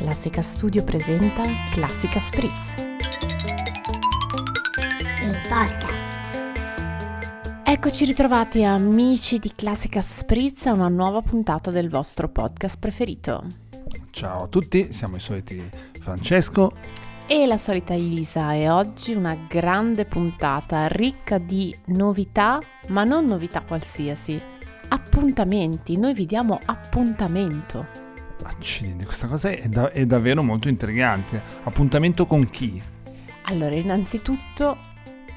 Classica Studio presenta Classica Spritz. Il podcast. Eccoci ritrovati amici di Classica Spritz a una nuova puntata del vostro podcast preferito. Ciao a tutti, siamo i soliti Francesco E la solita Isa e oggi una grande puntata ricca di novità, ma non novità qualsiasi. Appuntamenti, noi vi diamo appuntamento. Accidenti, questa cosa è, da- è davvero molto intrigante. Appuntamento con chi? Allora, innanzitutto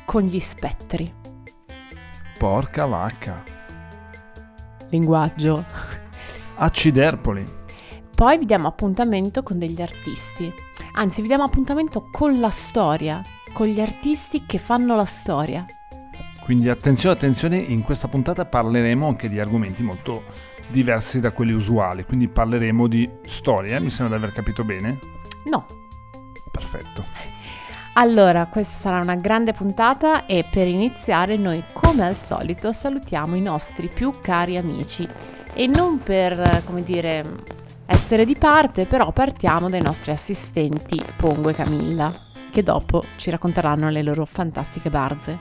con gli spettri. Porca vacca. Linguaggio. Acciderpoli. Poi vi diamo appuntamento con degli artisti. Anzi, vi diamo appuntamento con la storia, con gli artisti che fanno la storia. Quindi attenzione, attenzione, in questa puntata parleremo anche di argomenti molto diversi da quelli usuali. Quindi parleremo di storia, mi sembra di aver capito bene. No. Perfetto. Allora, questa sarà una grande puntata e per iniziare noi, come al solito, salutiamo i nostri più cari amici. E non per, eh, come dire, essere di parte, però partiamo dai nostri assistenti Pongo e Camilla, che dopo ci racconteranno le loro fantastiche barze.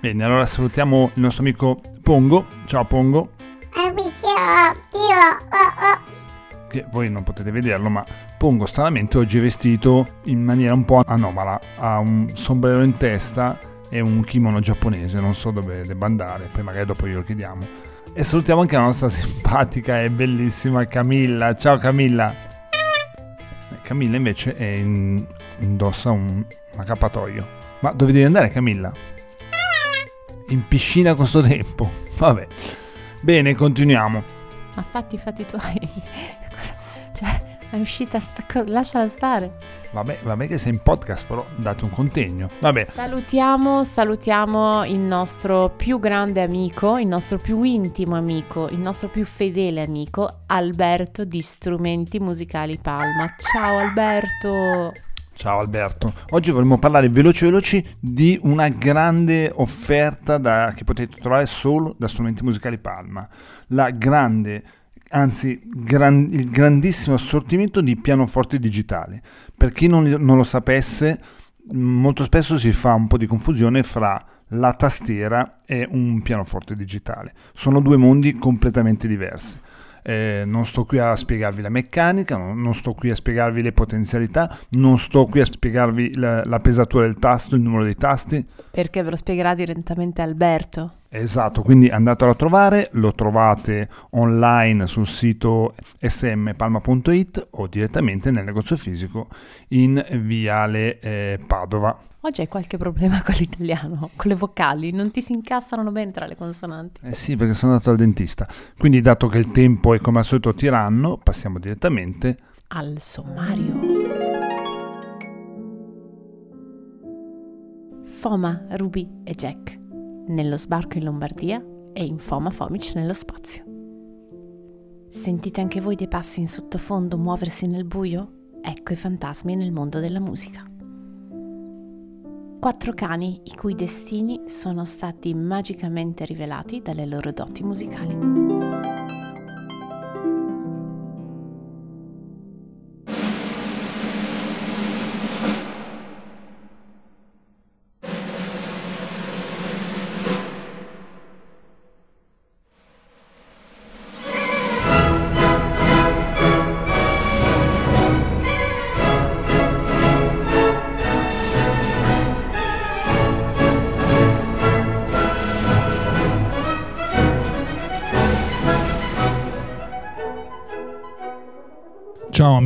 Bene, allora salutiamo il nostro amico Pongo. Ciao Pongo, Dio, oh, oh. che voi non potete vederlo, ma Pongo stranamente oggi è vestito in maniera un po' anomala. Ha un sombrero in testa e un kimono giapponese, non so dove debba andare, poi magari dopo glielo chiediamo. E salutiamo anche la nostra simpatica e bellissima Camilla. Ciao Camilla! Eh, Camilla invece in- indossa un accappatoio. Ma dove devi andare Camilla? In piscina con sto tempo. Vabbè. Bene, continuiamo. Ma fatti i fatti tuoi. Cosa- cioè, è uscita, lasciala stare. Vabbè, vabbè che sei in podcast, però date un contegno. Vabbè, Salutiamo, salutiamo il nostro più grande amico, il nostro più intimo amico, il nostro più fedele amico, Alberto di Strumenti Musicali Palma. Ciao Alberto! Ciao Alberto. Oggi vorremmo parlare veloci veloci di una grande offerta da- che potete trovare solo da Strumenti Musicali Palma. La grande, anzi gran- il grandissimo assortimento di pianoforti digitali. Per chi non, non lo sapesse, molto spesso si fa un po' di confusione fra la tastiera e un pianoforte digitale. Sono due mondi completamente diversi. Eh, non sto qui a spiegarvi la meccanica, non, non sto qui a spiegarvi le potenzialità, non sto qui a spiegarvi la, la pesatura del tasto, il numero dei tasti. Perché ve lo spiegherà direttamente Alberto. Esatto, quindi andatelo a trovare, lo trovate online sul sito smpalma.it o direttamente nel negozio fisico in Viale eh, Padova. Oggi hai qualche problema con l'italiano, con le vocali, non ti si incastrano bene tra le consonanti. Eh sì, perché sono andato al dentista. Quindi, dato che il tempo è come al solito tiranno, passiamo direttamente. Al sommario. Foma, Ruby e Jack nello sbarco in Lombardia e in Foma Fomic nello spazio. Sentite anche voi dei passi in sottofondo muoversi nel buio? Ecco i fantasmi nel mondo della musica. Quattro cani i cui destini sono stati magicamente rivelati dalle loro doti musicali.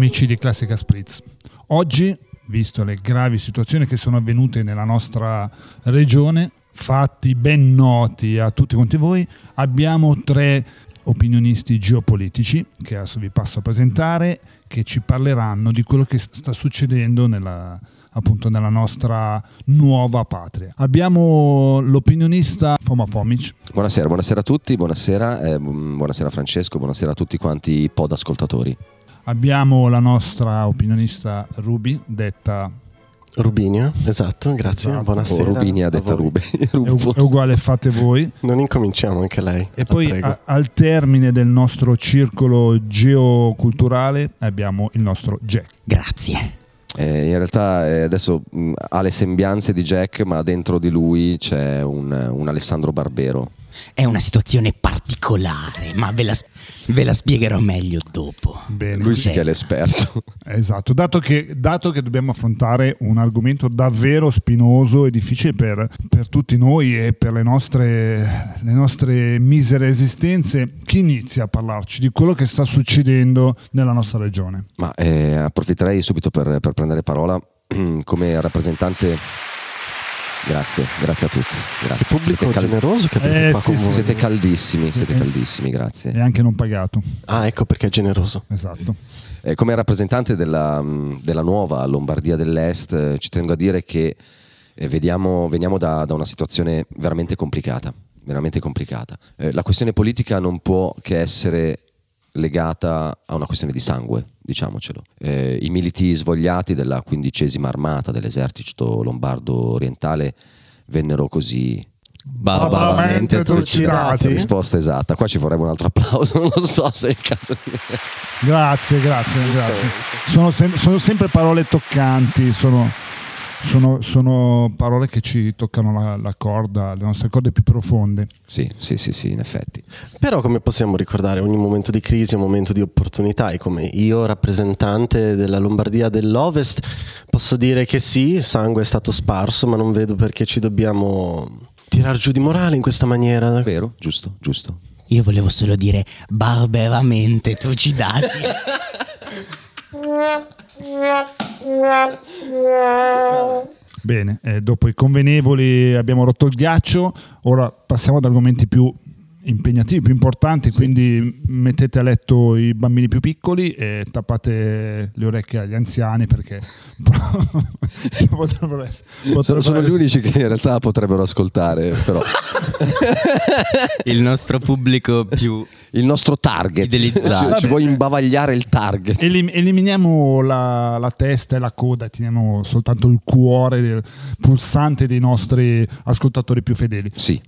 Amici di Classica Spritz. Oggi, visto le gravi situazioni che sono avvenute nella nostra regione, fatti ben noti a tutti quanti voi, abbiamo tre opinionisti geopolitici che adesso vi passo a presentare, che ci parleranno di quello che sta succedendo nella, appunto nella nostra nuova patria. Abbiamo l'opinionista Foma Fomic. Buonasera, buonasera a tutti, buonasera, eh, bu- buonasera Francesco, buonasera a tutti quanti i pod ascoltatori. Abbiamo la nostra opinionista Ruby, detta Rubinia, esatto, grazie, Esatto. buonasera. O Rubinia detta. Rube. È, u- è uguale fate voi. Non incominciamo anche lei. E la poi prego. a- al termine del nostro circolo geoculturale abbiamo il nostro Jack. Grazie. Eh, in realtà eh, adesso mh, ha le sembianze di Jack, ma dentro di lui c'è un, un Alessandro Barbero. È una situazione particolare, ma ve la, ve la spiegherò meglio dopo. Bene. Lui sì Sì. che è l'esperto. Esatto, dato che, dato che dobbiamo affrontare un argomento davvero spinoso e difficile per, per tutti noi e per le nostre, le nostre misere esistenze, chi inizia a parlarci di quello che sta succedendo nella nostra regione? Ma eh, approfitterei subito per, per prendere parola come rappresentante. Grazie, grazie a tutti. Grazie. Che pubblico Siete cal- generoso che avete Eh, qua sì, con sì, voi. Siete caldissimi, siete Eh. caldissimi, grazie. E anche non pagato. Ah, ecco perché è generoso. Esatto. Eh, come rappresentante della, della nuova Lombardia dell'Est, eh, ci tengo a dire che eh, vediamo, veniamo da, da una situazione veramente complicata. Veramente complicata. Eh, la questione politica non può che essere legata a una questione di sangue, diciamocelo. Eh, I militi svogliati della quindicesima armata dell'esercito lombardo orientale vennero così Barbaramente trucidati. Risposta esatta. Qua ci vorrebbe un altro applauso. Non lo so se è il caso di. Grazie, grazie, grazie. Sono, sem- sono sempre parole toccanti, sono, sono- sono parole che ci toccano la, la corda, le nostre corde più profonde. Sì, sì, sì, sì, in effetti. Però come possiamo ricordare ogni momento di crisi è un momento di opportunità e come io rappresentante della Lombardia dell'Ovest posso dire che sì, sangue è stato sparso, ma non vedo perché ci dobbiamo tirar giù di morale in questa maniera. Vero? Giusto, giusto. Io volevo solo dire barbaramente trucidati. Bene, eh, dopo i convenevoli abbiamo rotto il ghiaccio, ora passiamo ad argomenti più impegnativi, più importanti, quindi mettete a letto i bambini più piccoli e tappate le orecchie agli anziani perché potrebbero essere... Sono, potrebbero sono gli unici che in realtà potrebbero ascoltare, però Il nostro pubblico più... il nostro target. Fidelizzato. Ci, ci vuoi imbavagliare il target. Elim- eliminiamo la, la testa e la coda e teniamo soltanto il cuore del pulsante dei nostri ascoltatori più fedeli. Sì.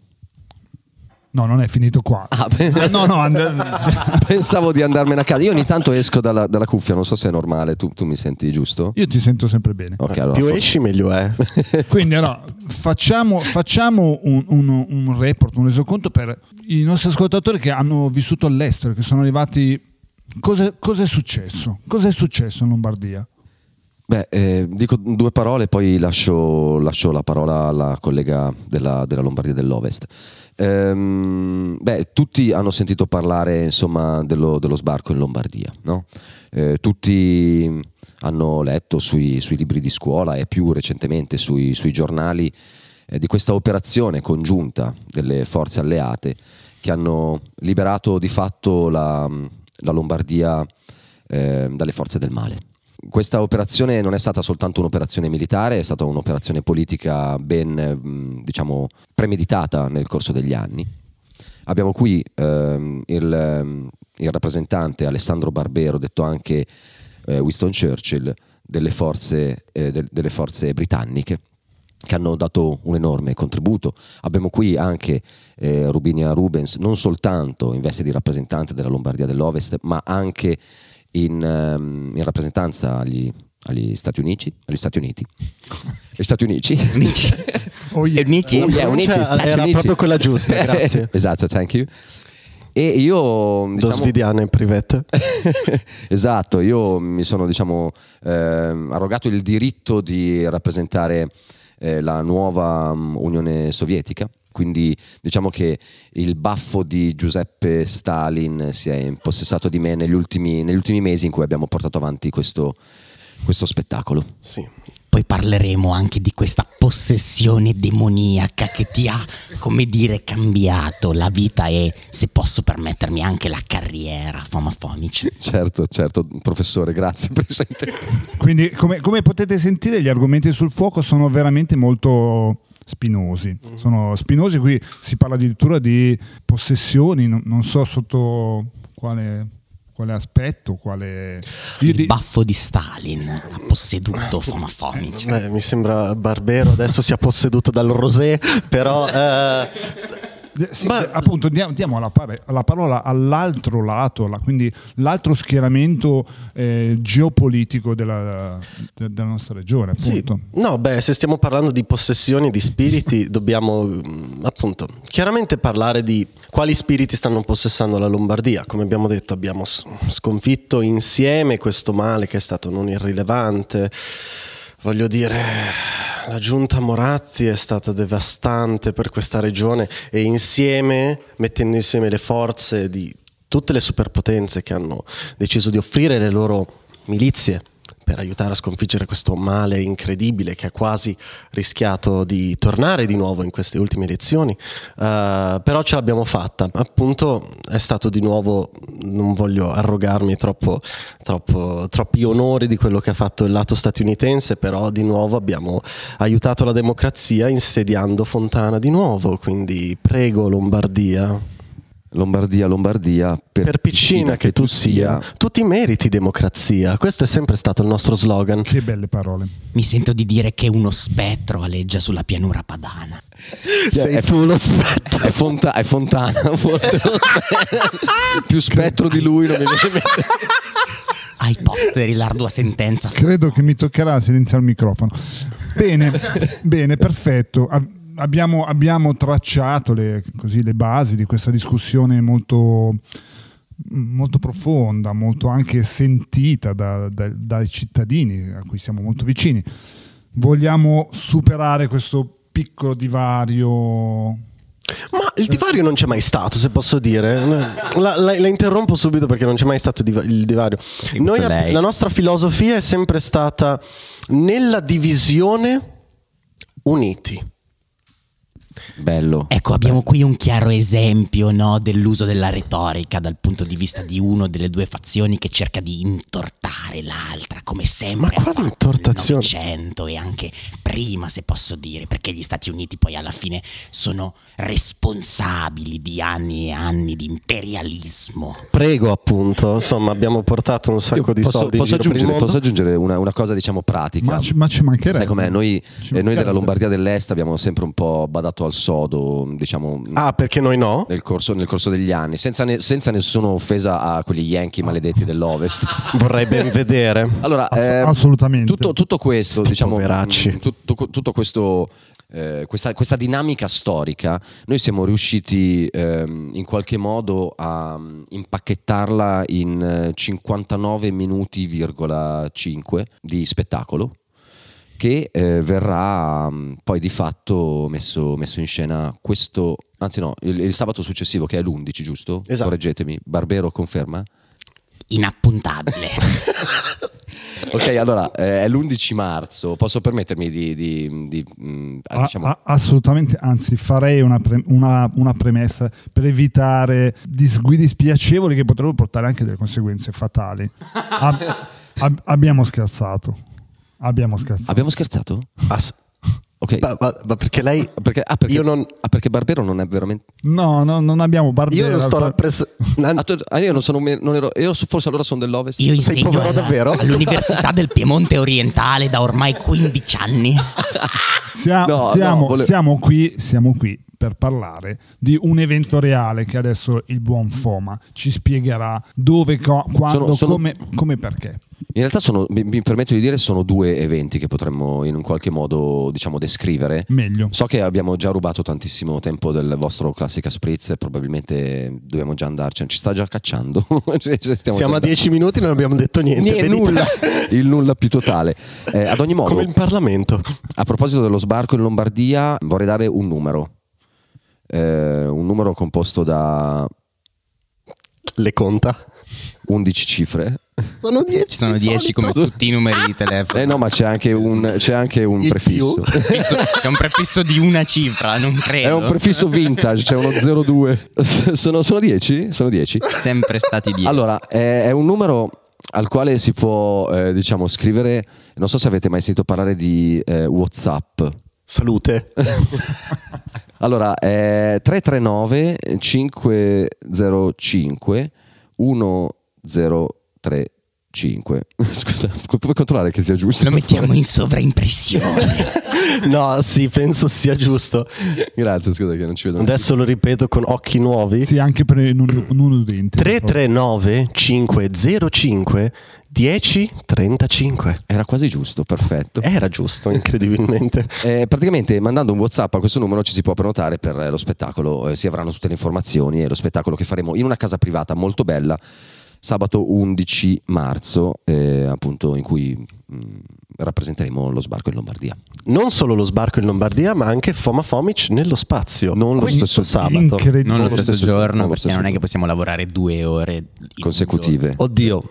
No, non è finito qua. Ah. Ah, no, no, and- Pensavo di andarmene a casa. Io ogni tanto esco dalla, dalla cuffia, non so se è normale. Tu, tu mi senti giusto? io ti sento sempre bene. Ok, allora Più for- esci meglio è. Quindi allora, facciamo, facciamo un, un- un report, un resoconto per i nostri ascoltatori che hanno vissuto all'estero, che sono arrivati... Cosa, cosa è successo? Cosa è successo in Lombardia? Beh, eh, dico due parole, poi lascio, lascio la parola alla collega della, della Lombardia dell'Ovest. Ehm, beh, tutti hanno sentito parlare insomma, dello, dello sbarco in Lombardia, no? Eh, tutti hanno letto sui, sui libri di scuola e più recentemente sui, sui giornali eh, di questa operazione congiunta delle forze alleate che hanno liberato di fatto la, la Lombardia eh, dalle forze del male. Questa operazione non è stata soltanto un'operazione militare, è stata un'operazione politica ben diciamo, premeditata nel corso degli anni. Abbiamo qui ehm, il, il rappresentante Alessandro Barbero, detto anche eh, Winston Churchill, delle forze, eh, del- delle forze britanniche che hanno dato un enorme contributo. Abbiamo qui anche eh, Rubinia Rubens, non soltanto in veste di rappresentante della Lombardia dell'Ovest, ma anche in, ehm, in rappresentanza agli, agli Stati Uniti. Agli Stati Uniti. Gli Stati Uniti. Unici. Oh, yeah. Unici. Oh, yeah, Uniti, Cioè, Stati era Uniti. proprio quella giusta, grazie. esatto, thank you. E io... Do diciamo- svidiana in private. esatto, io mi sono diciamo, ehm, arrogato il diritto di rappresentare eh, la nuova mm, Unione Sovietica. Quindi diciamo che il baffo di Giuseppe Stalin si è impossessato di me negli ultimi, negli ultimi mesi in cui abbiamo portato avanti questo, questo spettacolo. Sì. Poi parleremo anche di questa possessione demoniaca che ti ha, come dire, cambiato la vita e, se posso permettermi, anche la carriera famafonici. Certo, certo, professore, grazie intervento. Quindi, come, come potete sentire, gli argomenti sul fuoco sono veramente molto spinosi. Sono spinosi, qui si parla addirittura di possessioni, non, non so sotto quale, quale aspetto, quale... Io Il di- baffo di Stalin ha posseduto Foma Fomic. Beh, mi sembra Barbero adesso sia posseduto dal Rosé, però eh, Eh, sì, Ma- eh, appunto diamo, diamo la, pare- la parola all'altro lato, la- quindi l'altro schieramento eh, geopolitico della, de- della nostra regione. Sì, Appunto. no, beh, se stiamo parlando di possessioni di spiriti, dobbiamo mm, appunto chiaramente parlare di quali spiriti stanno possessando la Lombardia. Come abbiamo detto, abbiamo sconfitto insieme questo male che è stato non irrilevante. Voglio dire, la giunta Morazzi è stata devastante per questa regione e insieme, mettendo insieme le forze di tutte le superpotenze che hanno deciso di offrire le loro milizie per aiutare a sconfiggere questo male incredibile che ha quasi rischiato di tornare di nuovo in queste ultime elezioni, eh, però ce l'abbiamo fatta. Appunto è stato di nuovo, non voglio arrogarmi troppo, troppo- troppi onori di quello che ha fatto il lato statunitense, però di nuovo abbiamo aiutato la democrazia insediando Fontana di nuovo, quindi prego Lombardia. Lombardia, Lombardia, per, Per piccina che tu sia, tu ti meriti democrazia. Questo è sempre stato il nostro slogan. Che belle parole. Mi sento di dire che uno spettro aleggia sulla pianura padana. Sei è- tu lo spettro. È, Fonta- è Fontana, forse lo spettro. più spettro di lui non mi viene in mente. Ai posteri l'ardua sentenza. Credo che mi toccherà silenziare il microfono. Bene, bene, perfetto. Ab- Abbiamo, abbiamo tracciato le, così, le basi di questa discussione molto, molto profonda, molto anche sentita da- da- dai cittadini a cui siamo molto vicini. Vogliamo superare questo piccolo divario Ma il divario non c'è mai stato, se posso dire. La, la- la interrompo subito perché non c'è mai stato diva- il divario. Noi, la nostra filosofia è sempre stata nella divisione uniti. Bello. Ecco, abbiamo qui un chiaro esempio no, dell'uso della retorica dal punto di vista di uno delle due fazioni che cerca di intortare l'altra, come sempre. Ma quale intortazione? e anche prima, se posso dire, perché gli Stati Uniti poi alla fine sono responsabili di anni e anni di imperialismo. Prego, appunto. Insomma, abbiamo portato un Io sacco di posso, soldi posso aggiungere, mondo. posso aggiungere una, una cosa diciamo pratica. Ma ci, ma ci mancherebbe. Sai com'è? Noi, eh, noi della. Lombardia dell'Est abbiamo sempre un po' badato al sodo, diciamo, Ah, perché noi no? nel, corso, nel corso degli anni, senza, ne- senza nessuna offesa a quegli Yankee maledetti dell'Ovest. Vorrei ben vedere. Allora, Ass- eh, assolutamente. Tutto, tutto questo, Sti diciamo, poveracci. mh, tutto, tutto questo, eh, questa, questa dinamica storica, noi siamo riusciti ehm, in qualche modo a mm, impacchettarla in eh, 59 minuti,5 di spettacolo che eh, verrà mh, poi di fatto messo, messo in scena questo, anzi no, il, il sabato successivo che è l'11, giusto? Esatto. Correggetemi, Barbero conferma? Inappuntabile. Ok, allora eh, è l'11 marzo, posso permettermi di... di- di, mh, Ah, diciamo, ah, assolutamente, anzi farei una, pre- una- una premessa per evitare disguidi spiacevoli che potrebbero portare anche delle conseguenze fatali. Ab- ab- abbiamo scherzato. Abbiamo scherzato. Abbiamo scherzato? Ah, s- Ok. ma, ma- ma perché lei... Perché, ah, perché, Io non- ah, perché Barbero non è veramente... No, no, non abbiamo Barbera. Io non sto rappresentando... Ah, ah, io non sono... non ero, io forse allora sono dell'Ovest? Io insegno alla- davvero? all'Università del Piemonte Orientale da ormai 15 anni. Sia- No, siamo, no, volevo- siamo qui, siamo qui per parlare di un evento reale che adesso il buon Foma ci spiegherà dove, co- quando, Sono- sono- come, come e perché. In realtà sono, mi, permetto di dire, sono due eventi che potremmo in un qualche modo, diciamo, descrivere. Meglio. So che abbiamo già rubato tantissimo tempo del vostro classica spritz e probabilmente dobbiamo già andarci, ci sta già cacciando. Siamo a 10 minuti e non abbiamo detto niente. Niente, nulla, il nulla più totale. Eh, ad ogni modo, Come il Parlamento. a proposito dello sbarco in Lombardia, vorrei dare un numero. Eh, un numero composto da Le conta. 11 cifre. Sono 10. Ci sono 10 come tutti i numeri di telefono. Eh no, ma c'è anche un, c'è anche un prefisso. Prefisso- C'è un prefisso di una cifra, non credo. È un prefisso vintage, c'è uno 02. sono, sono 10? Sono 10. Sempre stati 10. Allora, è, è un numero al quale si può, eh, diciamo, scrivere. Non so se avete mai sentito parlare di eh, WhatsApp. Salute. Allora, è 339 505 035. Scusa, puoi controllare che sia giusto? Lo mettiamo in sovraimpressione. No, sì, penso sia giusto. Grazie, scusa che non ci vedo. Adesso lo ripeto con occhi nuovi. Sì, anche per non, non udenti. 339 505 1035. Era quasi giusto, perfetto. Era giusto, incredibilmente. Eh, praticamente mandando un WhatsApp a questo numero ci si può prenotare per lo spettacolo, eh, si avranno tutte le informazioni e lo spettacolo che faremo in una casa privata molto bella sabato 11 marzo, eh, appunto in cui mh, rappresenteremo lo sbarco in Lombardia. Non solo lo sbarco in Lombardia, ma anche Foma Fomic nello spazio. Non lo stesso- sabato. Non lo stesso stesso- giorno, perché non è che possiamo lavorare due ore consecutive. Oddio,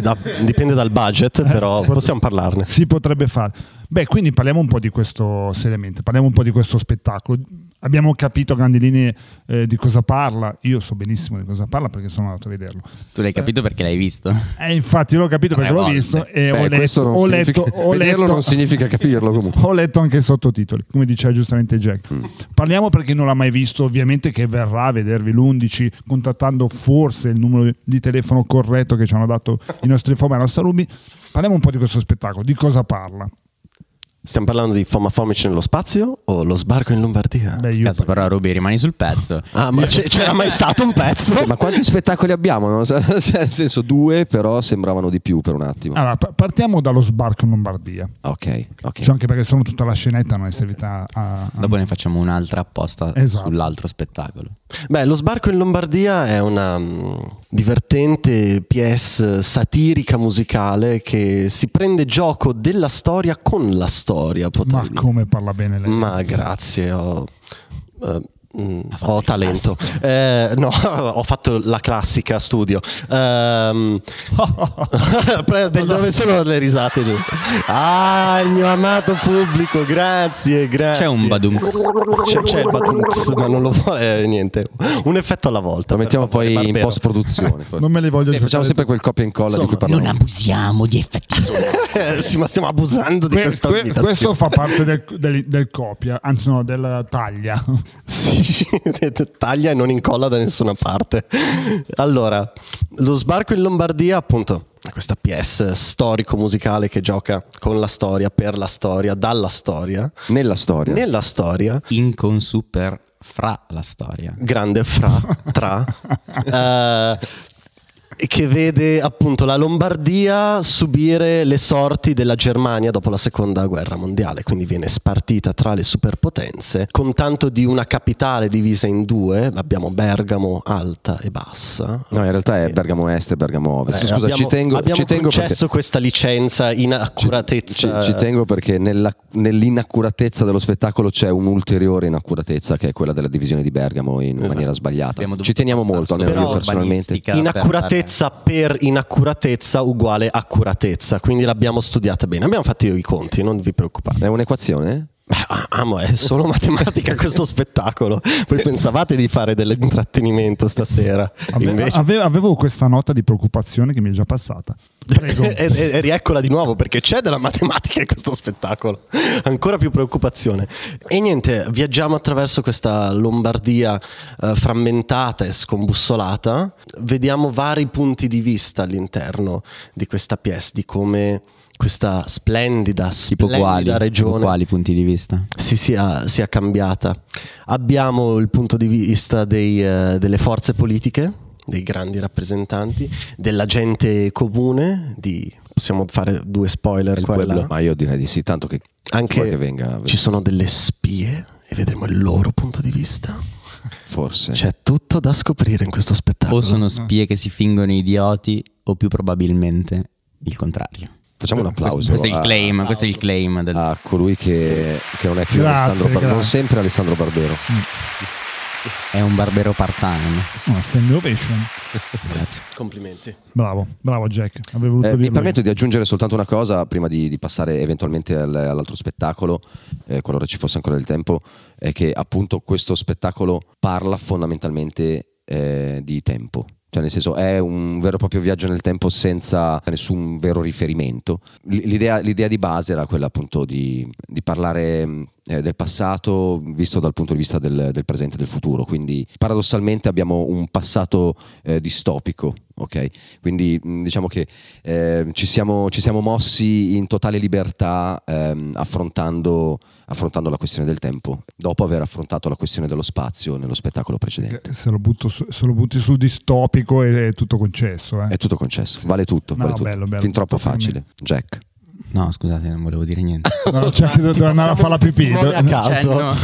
da- dipende dal budget, però possiamo parlarne. Si potrebbe fare. Beh, quindi parliamo un po' di questo seriamente, parliamo un po' di questo spettacolo. Abbiamo capito a grandi linee eh, di cosa parla. Io so benissimo di cosa parla perché sono andato a vederlo. Tu l'hai capito perché l'hai visto? E infatti l'ho capito Tre perché l'ho volte. visto e Beh, ho questo letto, non ho significa- letto, ho vederlo letto- non significa capirlo comunque. Ho letto anche i sottotitoli, come diceva giustamente Jack. Mm. Parliamo per chi non l'ha mai visto, ovviamente che verrà a vedervi l'11 contattando forse il numero di telefono corretto che ci hanno dato i nostri FOMA e la nostra Ruby. Parliamo un po' di questo spettacolo, di cosa parla. Stiamo parlando di Foma Fomic nello spazio o lo sbarco in Lombardia? Beh, io Cazzo, però Ruby rimani sul pezzo. Ah, ma c'è- c'era mai stato un pezzo? Ma quanti spettacoli abbiamo? no? Cioè, nel senso, due, però sembravano di più per un attimo. Allora, pa- partiamo dallo sbarco in Lombardia. Ok, ok. Cioè, anche perché sono tutta la scenetta non è servita a... a- Dopo ne facciamo un'altra apposta Esatto. sull'altro spettacolo. Beh, lo sbarco in Lombardia è una mm, divertente pièce satirica musicale che si prende gioco della storia con la storia, Ma dire. come parla bene lei. Ma grazie, ho, eh, mm, ho il talento. Eh, no, ho fatto la classica studio. Del- dove sono le risate giù? Ah, il mio amato pubblico, grazie, grazie. C'è un badumx. C'è, c'è il badumts, ma non lo vuole eh, niente. Un effetto alla volta. Lo mettiamo poi in post produzione. Non me le voglio facciamo giocare sempre quel copia e incolla di cui parliamo. Non abusiamo di effetti sonori. Eh, sì, ma stiamo abusando di Que- questa que- questo fa parte del, del- del copia, anzi no, del taglia. Sì, taglia e non incolla da nessuna parte. Allora, lo sbarco in Lombardia, appunto, è questa pièce storico-musicale che gioca con la storia, per la storia, dalla storia, Nella storia. nella storia, In con super fra la storia. grande fra, tra, eh, che vede appunto la Lombardia subire le sorti della Germania dopo la seconda guerra mondiale, quindi viene spartita tra le superpotenze, con tanto di una capitale divisa in due, abbiamo Bergamo alta e bassa. No, in realtà è Bergamo Est e Bergamo Ovest. Eh, Scusa, abbiamo, ci tengo, abbiamo ci tengo perché, concesso questa licenza in ci, accuratezza. ci tengo perché nella- nell'inaccuratezza dello spettacolo c'è un'ulteriore inaccuratezza che è quella della divisione di Bergamo in Esatto. maniera sbagliata. Ci teniamo molto, almeno io per personalmente. urbanistica per Inaccuratezza per inaccuratezza uguale accuratezza, quindi l'abbiamo studiata bene. Abbiamo fatto io i conti, non vi preoccupate. È un'equazione? Amo, è solo matematica questo spettacolo. Voi pensavate di fare dell'intrattenimento stasera? Ave- Invece... ave- avevo questa nota di preoccupazione che mi è già passata. Prego. e, e- e rieccola di nuovo perché c'è della matematica in questo spettacolo. Ancora più preoccupazione. E niente, viaggiamo attraverso questa Lombardia eh, frammentata e scombussolata. Vediamo vari punti di vista all'interno di questa pièce, di come questa splendida, Tipo splendida quali, tipo regione quali punti di vista? si sia, sia cambiata. Abbiamo il punto di vista dei, eh, delle forze politiche, dei grandi rappresentanti, della gente comune, di, possiamo fare due spoiler qua e là. pueblo. Ma io direi di sì, tanto che Anche che venga, ci sono delle spie e vedremo il loro punto di vista. forse. C'è tutto da scoprire in questo spettacolo. O sono spie che si fingono idioti o più probabilmente il contrario. Facciamo un applauso. Questo, questo è il a- claim, questo è il claim del... a colui che, che non è più Grazie, Alessandro Bar- non sempre Alessandro Barbero. È un barbero part-time. No, stand ovation. Grazie. Complimenti. Bravo, bravo Jack. Eh, mi permetto io. di aggiungere soltanto una cosa prima di, di passare eventualmente al- all'altro spettacolo, eh, qualora ci fosse ancora del tempo, è che appunto questo spettacolo parla fondamentalmente eh, di tempo. Cioè, nel senso, è un vero e proprio viaggio nel tempo senza nessun vero riferimento. L'idea, l'idea di base era quella appunto di, di parlare eh, del passato visto dal punto di vista del, del presente e del futuro. Quindi, paradossalmente, abbiamo un passato eh, distopico ok? Quindi mh, diciamo che eh, ci, siamo, ci siamo mossi in totale libertà ehm, affrontando, affrontando la questione del tempo, dopo aver affrontato la questione dello spazio nello spettacolo precedente. Se lo, butto su- se lo butti sul distopico è, è tutto concesso. eh. È tutto concesso, vale tutto, No, vale tutto. bello, bello, fin troppo tutto facile. Jack. No, scusate, non volevo dire niente. No, cioè, devo andare a fare la pipì. a caso. Cioè, no.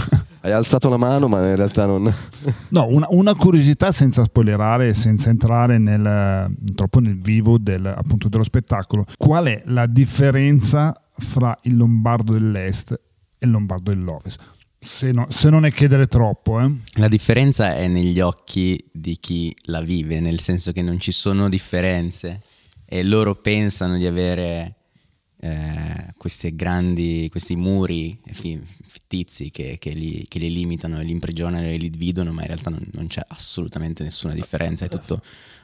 Hai alzato la mano, ma in realtà non. No, una, una curiosità senza spoilerare senza entrare nel, troppo nel vivo del, appunto, dello spettacolo. Qual è la differenza fra il Lombardo dell'Est e il Lombardo dell'Ovest? Se, no- se non è chiedere troppo, eh. La differenza è negli occhi di chi la vive, nel senso che non ci sono differenze e loro pensano di avere eh, questi grandi, questi muri fittizi che, che li, che li limitano, li imprigionano e li dividono, ma in realtà non, non c'è assolutamente nessuna differenza, è tutto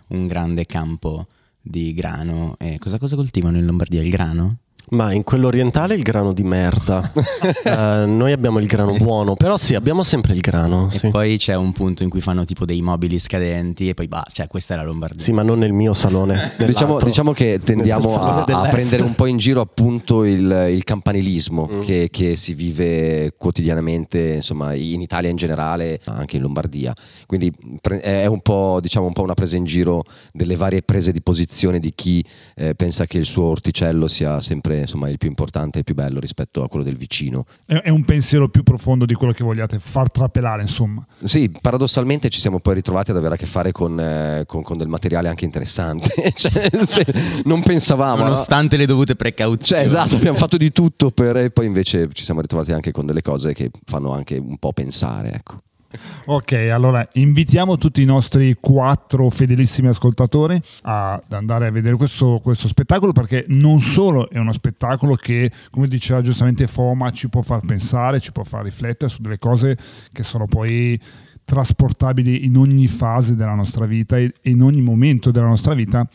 un grande campo di grano. E cosa, cosa coltivano in Lombardia? Il grano? Ma in quello orientale il grano di merda. Eh, noi abbiamo il grano buono, però sì, abbiamo sempre il grano. E Sì. poi c'è un punto in cui fanno tipo dei mobili scadenti e poi bah, cioè questa è la Lombardia. Sì, ma non nel mio salone. Diciamo, diciamo che tendiamo a, a prendere un po' in giro appunto il, il campanilismo Mm. che, che si vive quotidianamente insomma, in Italia in generale, anche in Lombardia. Quindi è un po', diciamo, un po' una presa in giro delle varie prese di posizione di chi eh, pensa che il suo orticello sia sempre insomma, il più importante e il più bello rispetto a quello del vicino. È, un pensiero più profondo di quello che vogliate far trapelare, insomma. Sì, paradossalmente ci siamo poi ritrovati ad avere a che fare con, eh, con- con del materiale anche interessante. Cioè, se- non pensavamo. no? Nonostante le dovute Cioè, precauzioni. esatto, abbiamo fatto di tutto per, e poi invece ci siamo ritrovati anche con delle cose che fanno anche un po' pensare, ecco. Ok, allora invitiamo tutti i nostri quattro fedelissimi ascoltatori ad andare a vedere questo, questo spettacolo perché non solo è uno spettacolo che, come diceva giustamente Foma, ci può far pensare, ci può far riflettere su delle cose che sono poi trasportabili in ogni fase della nostra vita e in ogni momento della nostra vita,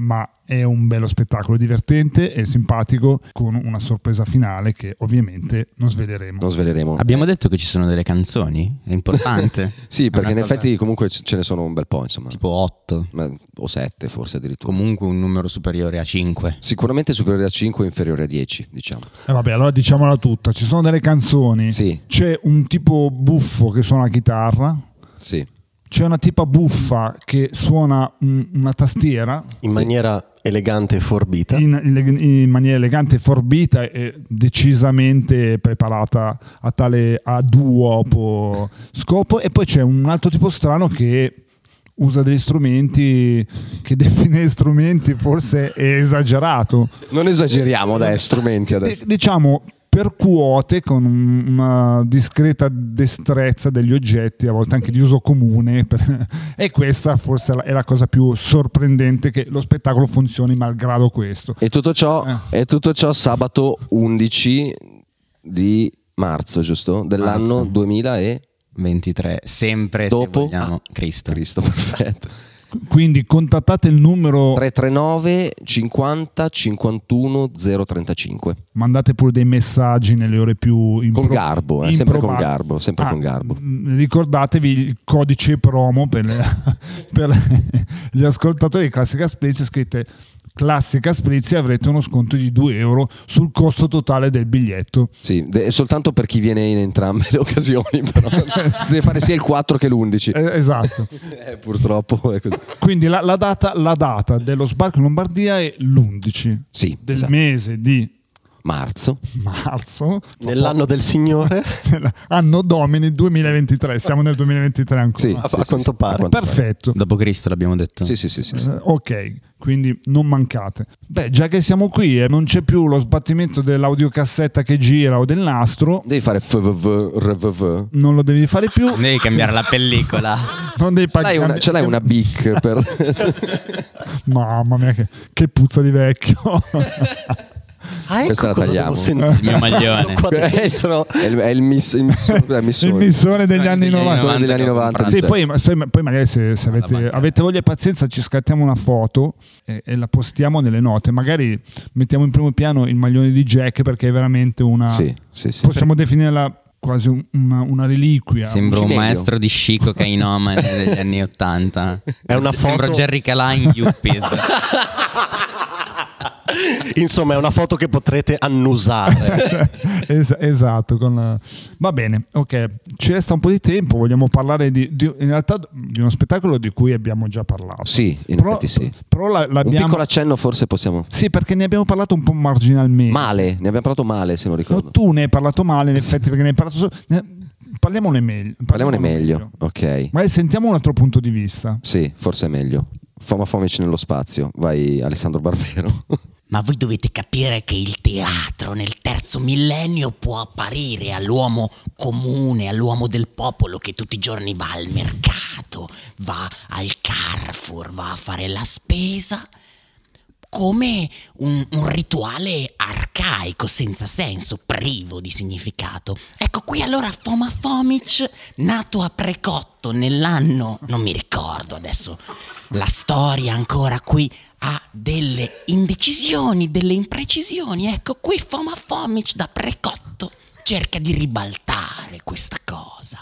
ma è un bello spettacolo divertente e simpatico con una sorpresa finale che ovviamente non sveleremo. Non sveleremo. Abbiamo detto che ci sono delle canzoni, è importante. Sì, È perché in cosa- effetti comunque ce ne sono un bel po', insomma. Tipo 8, Ma- o sette forse addirittura. comunque un numero superiore a 5. Sicuramente superiore a 5 inferiore a 10, diciamo. E vabbè, allora diciamola tutta, ci sono delle canzoni, Sì, c'è un tipo buffo che suona la chitarra, sì. C'è una tipa buffa che suona un- una tastiera In maniera elegante e forbita. in, in- in maniera elegante, forbita e decisamente preparata a tale a duo scopo e poi c'è un altro tipo strano che usa degli strumenti che definire strumenti forse è esagerato Non esageriamo, dai, strumenti adesso. D- diciamo percuote con un- una discreta destrezza degli oggetti, a volte anche di uso comune, e questa forse è la- cosa più sorprendente che lo spettacolo funzioni malgrado questo. E tutto ciò, Eh. e tutto ciò sabato 11 di marzo, giusto? Dell'anno Marzo. 2000 e 23, sempre Dopo? se vogliamo Ah, Cristo. Cristo, perfetto. Quindi contattate il numero, 339 50 51 035. mandate pure dei messaggi nelle ore più impro- Con garbo, eh, sempre con garbo, sempre Ah, con garbo. mh, Ricordatevi il codice promo per, le- per gli ascoltatori di Classica Sprizia scritte Classica Sprizia avrete uno sconto di 2 euro sul costo totale del biglietto. Sì, de- soltanto per chi viene in entrambe le occasioni, però si deve fare sia il 4 che l'11. Eh, esatto. Eh, purtroppo è così. Quindi la, la data, la data dello sbarco in Lombardia è l'11 Sì, del esatto. mese di marzo. marzo, Nell'anno del Signore, anno domini 2023. Siamo nel 2023 ancora. Sì, a, sì, a sì, quanto sì. pare. Perfetto. Dopo Cristo l'abbiamo detto. Sì, sì, sì, sì, sì. Eh, ok, quindi non mancate. Beh, già che siamo qui e non c'è più lo sbattimento dell'audiocassetta che gira o del nastro, Devi fare FVV, RVV. non lo devi fare più. Devi cambiare la pellicola. Non devi Ce l'hai pagare. una, ce l'hai una bic per... Mamma mia, che, che puzza di vecchio. Ah, Questa la tagliamo. Il mio maglione. È, il, è il miss, il miss- il degli anni degli anni 90. Missone degli anni 90. Sì, poi, poi magari se, se avete, avete voglia e pazienza ci scattiamo una foto e, e la postiamo nelle note. Magari mettiamo in primo piano il maglione di Jack perché è veramente una... Sì, sì, sì. Possiamo definirla quasi un- una, una reliquia. Sembra un maestro di Chico Kainomane degli anni Ottanta. È una Sembra foto- Jerry Calà in Yuppies. Insomma, è una foto che potrete annusare. Es- esatto, con- va bene, ok, ci resta un po' di tempo, vogliamo parlare di, di- in realtà di uno spettacolo di cui abbiamo già parlato. Sì, in Però- effetti sì. Però la- Un piccolo accenno forse possiamo... Sì, perché ne abbiamo parlato un po' marginalmente. Male, ne abbiamo parlato male se non No, ricordo. tu ne hai parlato male, in effetti, perché ne hai parlato solo... ne- Parliamone meglio. Parliamone meglio, ok. Ma sentiamo un altro punto di vista. Sì, forse è meglio. Foma Fomic nello spazio. Vai Alessandro Barbero. Ma voi dovete capire che il teatro nel terzo millennio può apparire all'uomo comune, all'uomo del popolo che tutti i giorni va al mercato, va al Carrefour, va a fare la spesa, come un, un rituale arcaico, senza senso, privo di significato. Ecco qui allora Foma Fomic, nato a Precotto nell'anno, non mi ricordo adesso, la storia ancora qui ha delle indecisioni, delle imprecisioni. Ecco qui Foma Fomic da Precotto cerca di ribaltare questa cosa.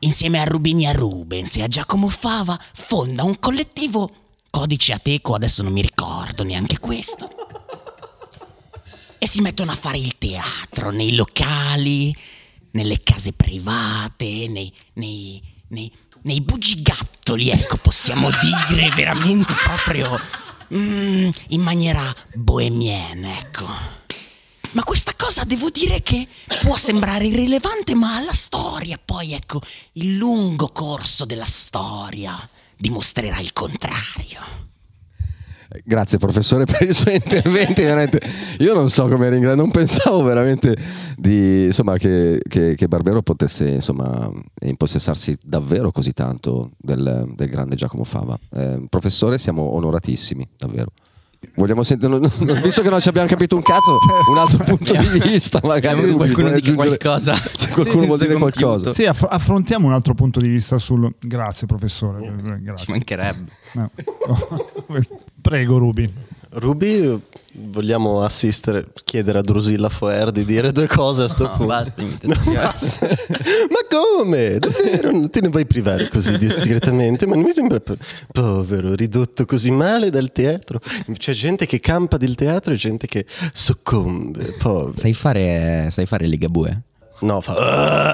Insieme a Rubini a Rubens e a Giacomo Fava fonda un collettivo codice ateco, adesso non mi ricordo neanche questo. E si mettono a fare il teatro nei locali, nelle case private, nei, nei, nei, nei bugigattoli, ecco, possiamo dire veramente proprio mm, in maniera bohemienne, ecco. Ma questa cosa devo dire che può sembrare irrilevante, ma alla storia poi, ecco, il lungo corso della storia dimostrerà il contrario. Grazie professore per i suoi interventi, veramente. Io non so come ringraziare, non pensavo veramente di, insomma, che, che- che Barbero potesse insomma, impossessarsi davvero così tanto del, del grande Giacomo Fava. Eh, professore, siamo onoratissimi, davvero. Vogliamo sentire, non- non- visto che non ci abbiamo capito un cazzo, un altro punto di vista, magari. Abbiamo qualcuno vuole dica aggiungere- qualcosa. Se qualcuno vuol dire qualcosa. Sì, aff- affrontiamo un altro punto di vista sul... Grazie professore. Ci Grazie. mancherebbe. No. Prego Ruby. Ruby, vogliamo assistere, chiedere a Drusilla Foer di dire due cose a sto No, punto. basta imitazioni. Ma come? Davvero? Non te ne vuoi privare così discretamente? Ma non mi sembra po- povero, ridotto così male dal teatro. C'è gente che campa del teatro e gente che soccombe. Povero. Sai fare, sai fare Ligabue? No, fa?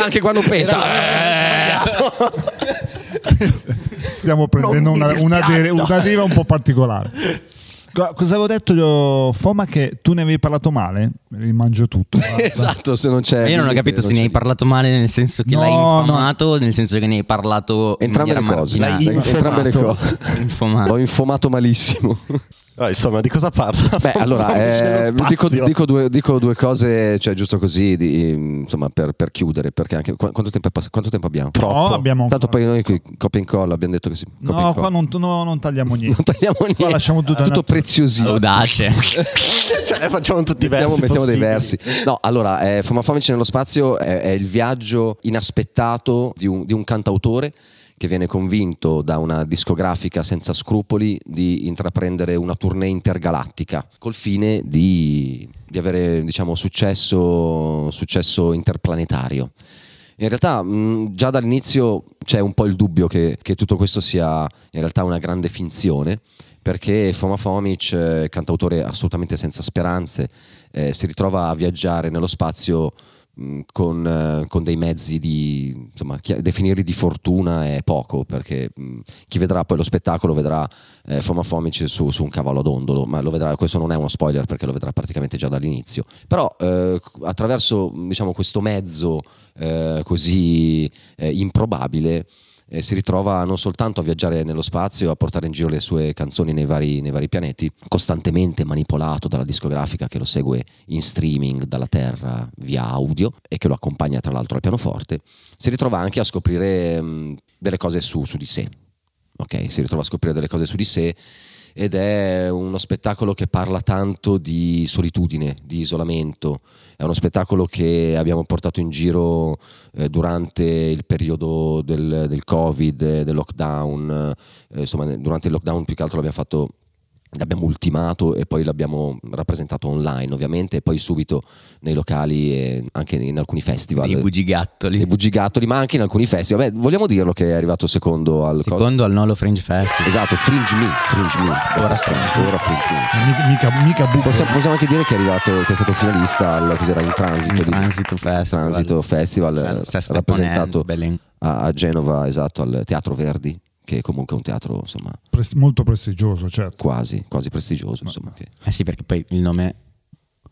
Anche quando pensa. Stiamo prendendo una, una, no. una deriva un po' particolare. Co- Cosa avevo detto io, Foma? Che tu ne avevi parlato male? Rimangio tutto. esatto, se non c'è. Io non ho capito se ne hai parlato male nel senso che No, l'hai no. infamato o nel senso che ne hai parlato in Entrambe le cose. L'hai Entrambe le infomato. cose. Infomato. L'ho infomato malissimo. Ah, insomma, di cosa parla? Beh, allora, eh, dico, dico due, dico due cose, cioè giusto così, di- insomma, per, per chiudere, perché anche qu- quanto tempo, è pass- quanto tempo abbiamo? No, abbiamo Tanto poi noi qui, copia e incolla abbiamo detto che e No, qua non, no, non tagliamo niente. Non tagliamo niente. lasciamo tutto tutto preziosissimo. Audace. Cioè, facciamo tutti i versi. mettiamo dei possibili. versi. No, allora, eh, Fama Famici nello spazio è, è il viaggio inaspettato di un, di un cantautore che viene convinto da una discografica senza scrupoli di intraprendere una tournée intergalattica col fine di, di avere diciamo, successo, successo interplanetario. In realtà già dall'inizio c'è un po' il dubbio che, che tutto questo sia in realtà una grande finzione, perché Foma Fomic, eh, cantautore assolutamente senza speranze, eh, si ritrova a viaggiare nello spazio con, eh, con dei mezzi di, insomma, definirli di fortuna è poco, perché mh, chi vedrà poi lo spettacolo vedrà eh, Foma Fomic su, su un cavallo ad ondolo, ma lo vedrà, questo non è uno spoiler perché lo vedrà praticamente già dall'inizio. Però eh, attraverso diciamo, questo mezzo eh, così eh, improbabile eh, si ritrova non soltanto a viaggiare nello spazio, a portare in giro le sue canzoni nei vari, nei vari pianeti, costantemente manipolato dalla discografica che lo segue in streaming dalla Terra via audio e che lo accompagna tra l'altro al pianoforte, si ritrova anche a scoprire mh, delle cose su, su di sé. Ok, si ritrova a scoprire delle cose su di sé ed è uno spettacolo che parla tanto di solitudine, di isolamento. È uno spettacolo che abbiamo portato in giro eh, durante il periodo del, del Covid, eh, del lockdown. eh, insomma, durante il lockdown più che altro l'abbiamo fatto L'abbiamo ultimato e poi l'abbiamo rappresentato online ovviamente e poi subito nei locali e anche in alcuni festival. I bugigattoli. I bugigattoli, ma anche in alcuni festival. Beh, vogliamo dirlo che è arrivato secondo al Secondo al Nolo Fringe Festival. Esatto, Fringe Me, Fringe Me. Ora Fringe, ora Fringe Me. Mica, mica, mica buco. Possiamo, possiamo anche dire che è arrivato, che è stato finalista al cos'era in transito Il di Transito Festival. Transito Festival, Cioè, rappresentato a, a Genova, esatto, al Teatro Verdi, che è comunque un teatro insomma Pres- molto prestigioso, certo. quasi, quasi prestigioso, insomma, che- Eh sì, perché poi il nome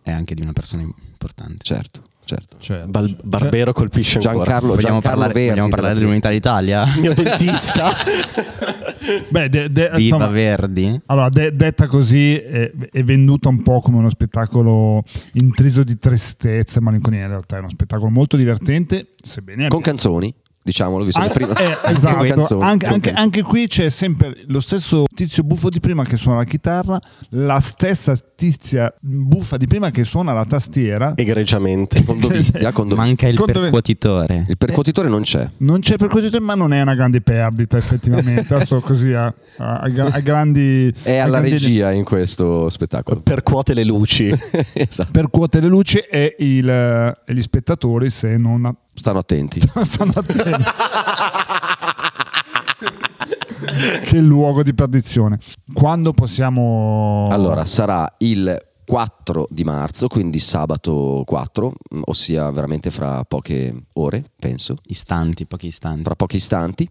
è anche di una persona importante. certo, certo. Cioè, Bal- Barbero colpisce ancora. Giancarlo, Vogliamo Giancarlo parlare, Verdi vogliamo parlare della dell'Unità d'Italia? Il mio dentista. Beh, de- de- Viva insomma, Verdi. Allora, de- detta così, è, è venduta un po' come uno spettacolo intriso di tristezza e malinconia. In realtà è uno spettacolo molto divertente, sebbene Con canzoni, diciamolo, visto che Anche, prima eh, esatto, anche, anche- anche qui c'è sempre lo stesso tizio buffo di prima che suona la chitarra, la stessa tizia buffa di prima che suona la tastiera. Egregiamente. con dovizia, con dovizia. Manca il me- percuotitore. Il percuotitore non c'è. Non c'è percuotitore, ma non è una grande perdita, effettivamente. Adesso così a, a- a gra- a grandi. È a alla grandi- regia in questo spettacolo. Percuote le luci. esatto. Percuote le luci e, il- e gli spettatori, se non Stanno attenti. stanno attenti. che luogo di perdizione. Quando possiamo. Allora, sarà il 4 di marzo, quindi sabato 4, mh, ossia veramente fra poche ore, penso, Istanti, pochi istanti. fra pochi istanti.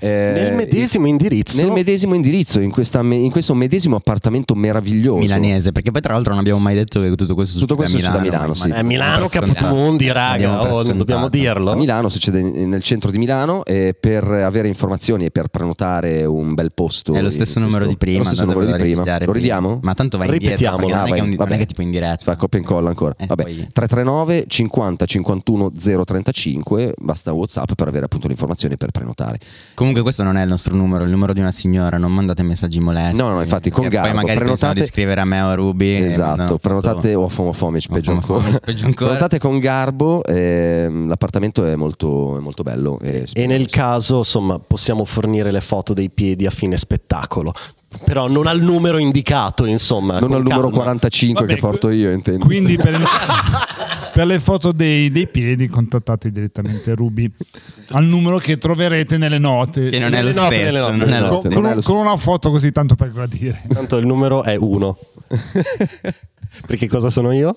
Eh, Nel medesimo indirizzo. Nel medesimo indirizzo, in, questa in questo medesimo appartamento meraviglioso. Milanese, perché poi tra l'altro non abbiamo mai detto che tutto questo Tutto succede questo a Milano. succede a Milano, sì. È Milano per Caputo scontato. Mondi, Diamo raga. Oh, non dobbiamo dirlo. A Milano succede nel centro di Milano e per avere informazioni e per prenotare un bel posto. È lo stesso numero di prima. Lo stesso numero di prima. Lo ridiamo? Ma tanto vai indietro. Ripetiamolo. perché Non, Ah, non vabbè. è che tipo in diretta. Fa copia e incolla ancora. Eh, Vabbè. poi- 339 50 51 035 basta WhatsApp per avere appunto le informazioni per prenotare. Comunque questo non è il nostro numero, è il numero di una signora, non mandate messaggi molesti. No, no, infatti, con Perché Poi garbo, magari prenotate- di scrivere a me o a Ruby. Esatto, prenotate o Homofomic, ancora. peggio ancora. Prenotate con garbo, ehm, l'appartamento è molto, è molto bello. E, E nel caso, insomma, possiamo fornire le foto dei piedi a fine spettacolo. Però non al numero indicato, insomma. non al numero calma. 45 Vabbè, che porto io, intendo. Quindi per, per le foto dei, dei piedi contattate direttamente Ruby al numero che troverete nelle note. Che non è lo stesso. note. non è lo con, stesso. con con una foto così tanto per gradire. Tanto il numero è uno. Perché cosa sono io?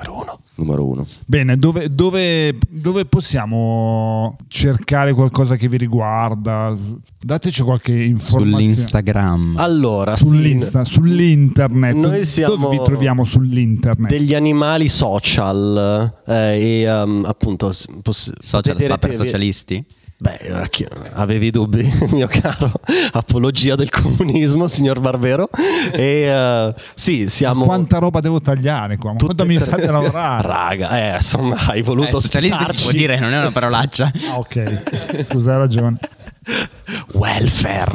Numero uno. Numero uno. Bene, dove, dove- dove possiamo cercare qualcosa che vi riguarda? Dateci qualche informazione. Sull'Instagram. Allora, sì, Sull'Insta, sull'internet. Noi siamo Dove vi troviamo sull'internet? degli animali social eh, e um, appunto poss- Social sta per socialisti? Beh, eh, avevi dubbi, mio caro? Apologia del comunismo, signor Barbero. E eh, sì, siamo. Quanta roba devo tagliare qua? Ma tutte quanto mi fate lavorare? Raga, eh, insomma, hai Eh, voluto socialisti si può dire, non è una parolaccia. Ah, ok. Scusa, hai ragione. Welfare.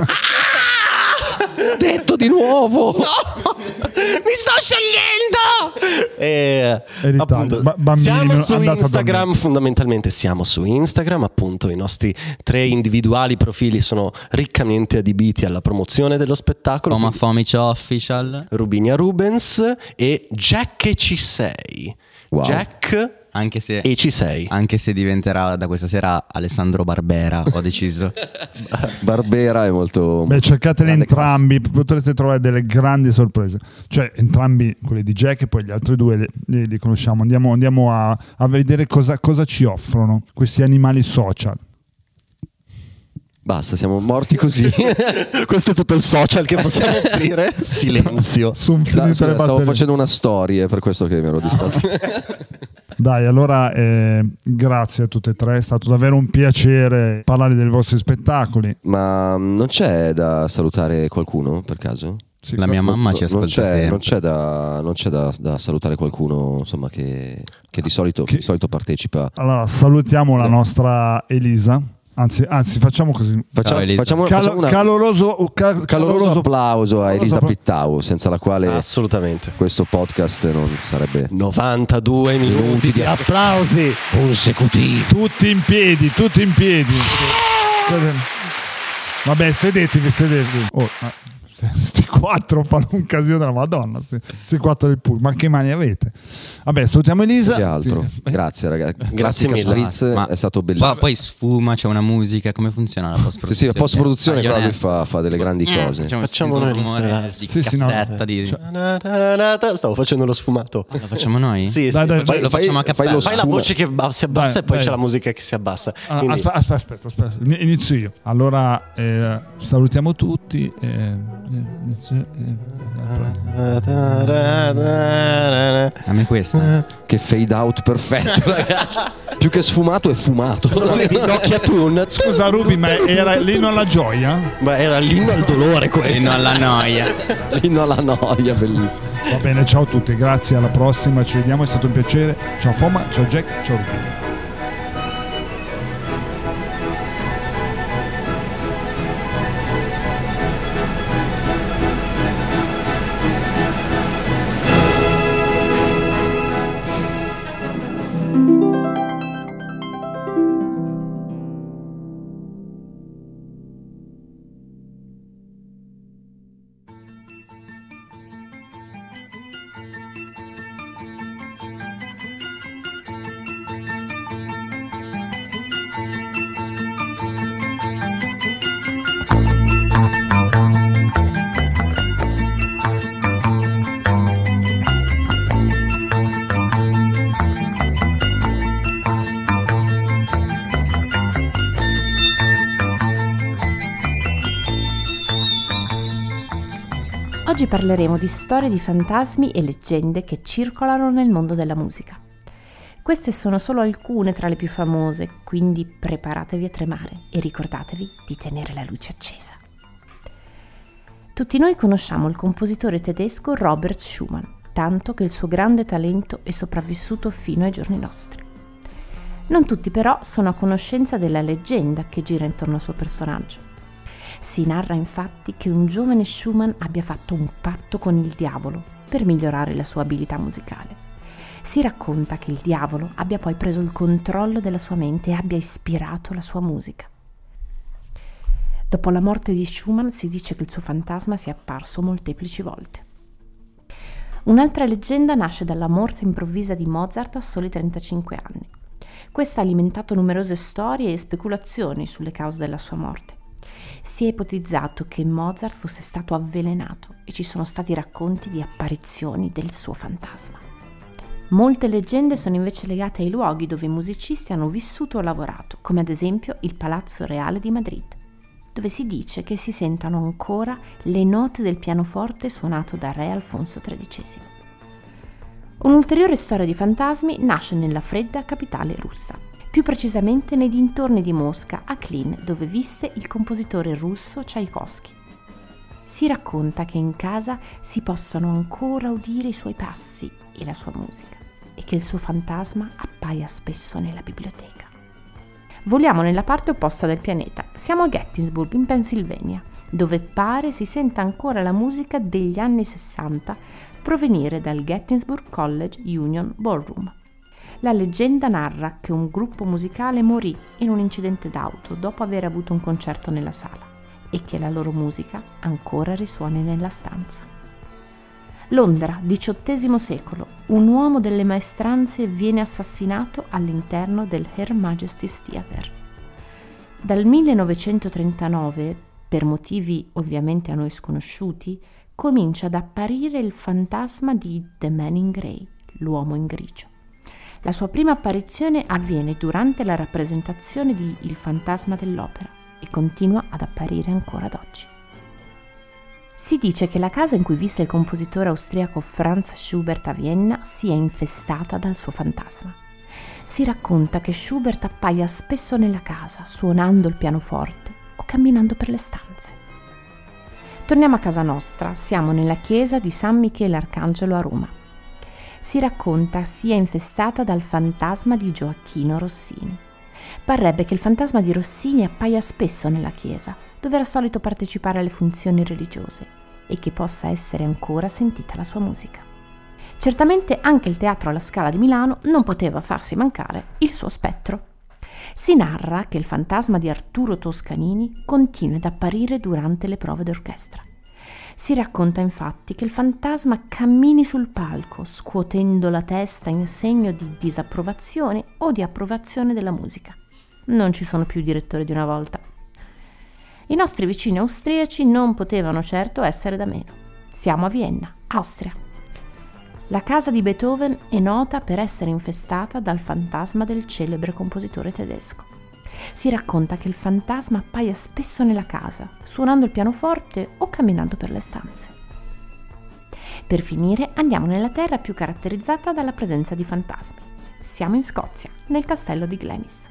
Ho detto di nuovo! Mi sto sciogliendo! E, È d'Italia. appunto, Ba- bambini, siamo su Instagram, fondamentalmente siamo su Instagram, appunto i nostri tre individuali profili sono riccamente adibiti alla promozione dello spettacolo. Omofomic Official. Rubinia Rubens e Jack ci sei. Wow. Jack Anche se, e ci sei. anche se diventerà da questa sera Alessandro Barbera, ho deciso. Barbera è molto. Beh, cercateli entrambi, potrete trovare delle grandi sorprese. Cioè, entrambi, quelli di Jack e poi gli altri due li, li- li conosciamo. Andiamo, andiamo a, a vedere cosa, cosa ci offrono questi animali social. Basta, siamo morti così. Questo è tutto il social che possiamo offrire. Silenzio. Sono finite scusa, le stavo batterie. facendo una storia, è per questo che mi ero distratto. Dai, allora eh, grazie a tutte e tre, è stato davvero un piacere parlare dei vostri spettacoli. Ma mm, non c'è da salutare qualcuno per caso? Sì, La mia mamma ci non ascolta c'è, sempre. non c'è da, non c'è da- da salutare qualcuno insomma, che, che di, solito, Che- di solito partecipa. Allora, salutiamo la nostra Elisa. Anzi, anzi facciamo così. Facciamo, Elisa. facciamo- Calo- facciamo una- caloroso, ca- caloroso applauso a caloroso Elisa appla- Pittau, senza la quale Assolutamente. questo podcast non sarebbe 92 minuti di applausi. consecutivi. Tutti in piedi, tutti in piedi. Vabbè, sedetevi, sedetevi. Oh, ah, st- st- tutti e quattro fanno un casino della Madonna. Se, se quattro del pool, ma che mani avete? Vabbè, salutiamo Elisa. Che altro? Sì. Grazie ragazzi. Grazie Classica mille. Spritz, Ma- è stato bellissimo. Poi, poi sfuma, c'è una musica, come funziona la post Sì, sì, la post-produzione qua lui Marionette. fa, fa delle grandi Eh, cose. Facciamo, Facciamo noi rumore di Sì, sì, no, cassetta di... cioè-. Stavo facendo lo sfumato. Lo facciamo noi? Sì, sì, Dai, dai, vai, lo facciamo a fai cappella. Fai la voce che si abbassa Dai, e poi dai. c'è la musica che si abbassa. Ah, Quindi- aspe- aspetta, aspetta, aspetta, Ini- inizio io. Allora, eh, salutiamo tutti. eh, eh, A me questa. Che fade out perfetto, ragazzi. Più che sfumato è fumato. Nokia Scusa Ruby, ma era l'inno alla gioia? Ma era l'inno al dolore questo. non alla noia. Inno alla noia, bellissimo. Va bene, ciao a tutti, grazie, alla prossima, ci vediamo, è stato un piacere. Ciao Foma, ciao Jack, ciao Ruby. Oggi parleremo di storie di fantasmi e leggende che circolano nel mondo della musica. Queste sono solo alcune tra le più famose, quindi preparatevi a tremare e ricordatevi di tenere la luce accesa. Tutti noi conosciamo il compositore tedesco Robert Schumann, tanto che il suo grande talento è sopravvissuto fino ai giorni nostri. Non tutti però sono a conoscenza della leggenda che gira intorno al suo personaggio. Si narra infatti che un giovane Schumann abbia fatto un patto con il diavolo per migliorare la sua abilità musicale. Si racconta che il diavolo abbia poi preso il controllo della sua mente e abbia ispirato la sua musica. Dopo la morte di Schumann si dice che il suo fantasma sia apparso molteplici volte. Un'altra leggenda nasce dalla morte improvvisa di Mozart a soli 35 anni. Questa ha alimentato numerose storie e speculazioni sulle cause della sua morte. Si è ipotizzato che Mozart fosse stato avvelenato e ci sono stati racconti di apparizioni del suo fantasma. Molte leggende sono invece legate ai luoghi dove i musicisti hanno vissuto o lavorato, come ad esempio il Palazzo Reale di Madrid, dove si dice che si sentano ancora le note del pianoforte suonato da re Alfonso XIII. Un'ulteriore storia di fantasmi nasce nella fredda capitale russa, più precisamente nei dintorni di Mosca, a Klin, dove visse il compositore russo Tchaikovsky. Si racconta che in casa si possano ancora udire i suoi passi e la sua musica e che il suo fantasma appaia spesso nella biblioteca. Voliamo nella parte opposta del pianeta. Siamo a Gettysburg, in Pennsylvania, dove pare si senta ancora la musica degli anni 60 provenire dal Gettysburg College Union Ballroom. La leggenda narra che un gruppo musicale morì in un incidente d'auto dopo aver avuto un concerto nella sala e che la loro musica ancora risuoni nella stanza. Londra, XVIII secolo, un uomo delle maestranze viene assassinato all'interno del Her Majesty's Theatre. Dal 1939, per motivi ovviamente a noi sconosciuti, comincia ad apparire il fantasma di The Man in Grey, l'uomo in grigio. La sua prima apparizione avviene durante la rappresentazione di Il fantasma dell'opera e continua ad apparire ancora ad oggi. Si dice che la casa in cui visse il compositore austriaco Franz Schubert a Vienna sia infestata dal suo fantasma. Si racconta che Schubert appaia spesso nella casa, suonando il pianoforte o camminando per le stanze. Torniamo a casa nostra, siamo nella chiesa di San Michele Arcangelo a Roma. Si racconta sia infestata dal fantasma di Gioacchino Rossini. Parrebbe che il fantasma di Rossini appaia spesso nella chiesa, dove era solito partecipare alle funzioni religiose, e che possa essere ancora sentita la sua musica. Certamente anche il teatro alla Scala di Milano non poteva farsi mancare il suo spettro. Si narra che il fantasma di Arturo Toscanini continui ad apparire durante le prove d'orchestra. Si racconta infatti che il fantasma cammini sul palco, scuotendo la testa in segno di disapprovazione o di approvazione della musica. Non ci sono più direttori di una volta. I nostri vicini austriaci non potevano certo essere da meno. Siamo a Vienna, Austria. La casa di Beethoven è nota per essere infestata dal fantasma del celebre compositore tedesco. Si racconta che il fantasma appaia spesso nella casa, suonando il pianoforte o camminando per le stanze. Per finire andiamo nella terra più caratterizzata dalla presenza di fantasmi. Siamo in Scozia, nel castello di Glenis.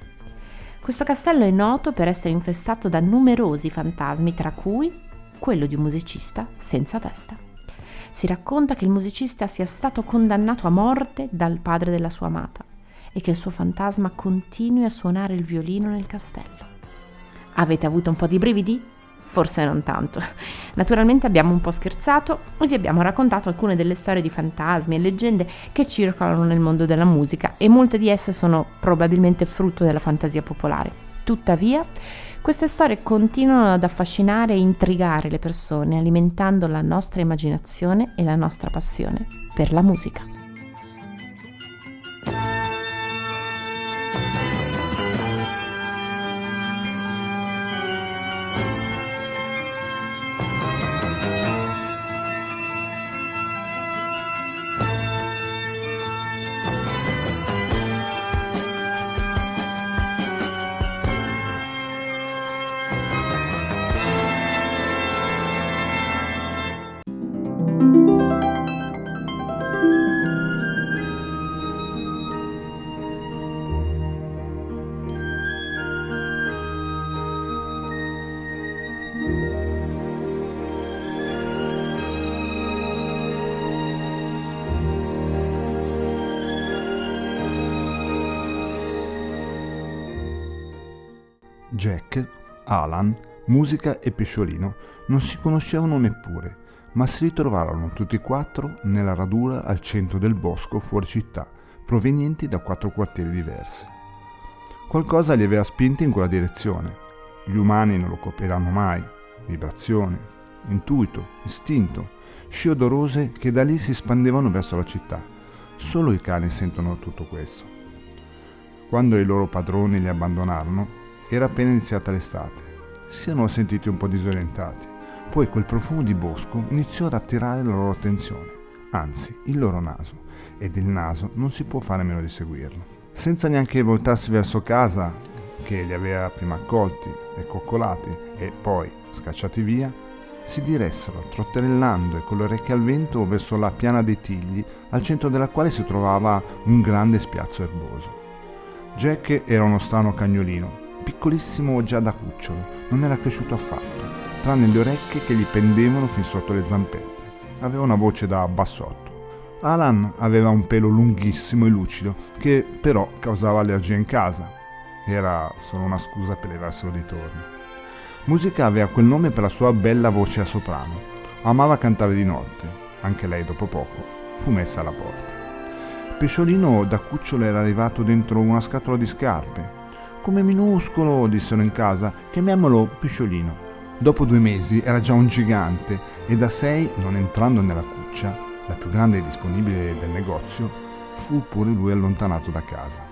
Questo castello è noto per essere infestato da numerosi fantasmi, tra cui quello di un musicista senza testa. Si racconta che il musicista sia stato condannato a morte dal padre della sua amata e che il suo fantasma continui a suonare il violino nel castello. Avete avuto un po' di brividi? Forse non tanto. Naturalmente abbiamo un po' scherzato e vi abbiamo raccontato alcune delle storie di fantasmi e leggende che circolano nel mondo della musica e molte di esse sono probabilmente frutto della fantasia popolare. Tuttavia, queste storie continuano ad affascinare e intrigare le persone, alimentando la nostra immaginazione e la nostra passione per la musica. Alan, Musica e Pesciolino non si conoscevano neppure, ma si ritrovarono tutti e quattro nella radura al centro del bosco fuori città, provenienti da quattro quartieri diversi. Qualcosa li aveva spinti in quella direzione. Gli umani non lo copriranno mai. Vibrazione, intuito, istinto, scie odorose che da lì si spandevano verso la città. Solo i cani sentono tutto questo. Quando i loro padroni li abbandonarono, era appena iniziata l'estate. Si erano sentiti un po' disorientati. Poi quel profumo di bosco iniziò ad attirare la loro attenzione, anzi il loro naso, ed il naso non si può fare a meno di seguirlo. Senza neanche voltarsi verso casa, che li aveva prima accolti e coccolati e poi scacciati via, si diressero, trotterellando e con le orecchie al vento, verso la piana dei Tigli, al centro della quale si trovava un grande spiazzo erboso. Jack era uno strano cagnolino, piccolissimo già da cucciolo, non era cresciuto affatto, tranne le orecchie che gli pendevano fin sotto le zampette. Aveva una voce da bassotto. Alan aveva un pelo lunghissimo e lucido, che però causava allergia in casa. Era solo una scusa per levarselo di torno. Musica aveva quel nome per la sua bella voce a soprano. Amava cantare di notte. Anche lei, dopo poco, fu messa alla porta. Pesciolino da cucciolo era arrivato dentro una scatola di scarpe, come minuscolo, dissero in casa, chiamiamolo Pisciolino. Dopo due mesi era già un gigante e da sei, non entrando nella cuccia, la più grande disponibile del negozio, fu pure lui allontanato da casa.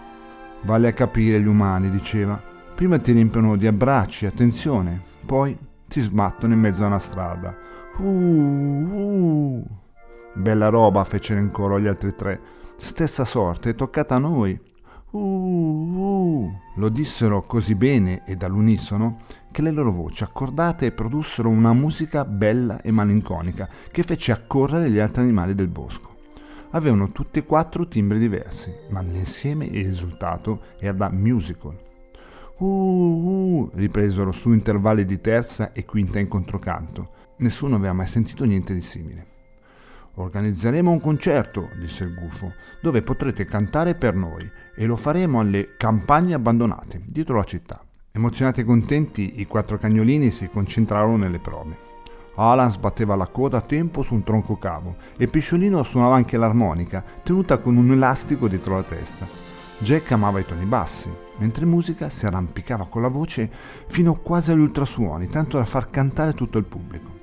Vale a capire gli umani, diceva. Prima ti riempiono di abbracci e attenzione, poi ti sbattono in mezzo a una strada. Uh, uh. Bella roba, fecero in coro gli altri tre. Stessa sorte, è toccata a noi. Uh, uh, lo dissero così bene e dall'unisono che le loro voci accordate produssero una musica bella e malinconica che fece accorrere gli altri animali del bosco. Avevano tutti e quattro timbri diversi, ma nell'insieme il risultato era da musical. Uh, uh, ripresero su intervalli di terza e quinta in controcanto. Nessuno aveva mai sentito niente di simile. Organizzeremo un concerto, disse il gufo, dove potrete cantare per noi e lo faremo alle campagne abbandonate, dietro la città. Emozionati e contenti, i quattro cagnolini si concentrarono nelle prove. Alan sbatteva la coda a tempo su un tronco cavo e Pisciolino suonava anche l'armonica, tenuta con un elastico dietro la testa. Jack amava i toni bassi, mentre Musica si arrampicava con la voce fino quasi agli ultrasuoni, tanto da far cantare tutto il pubblico.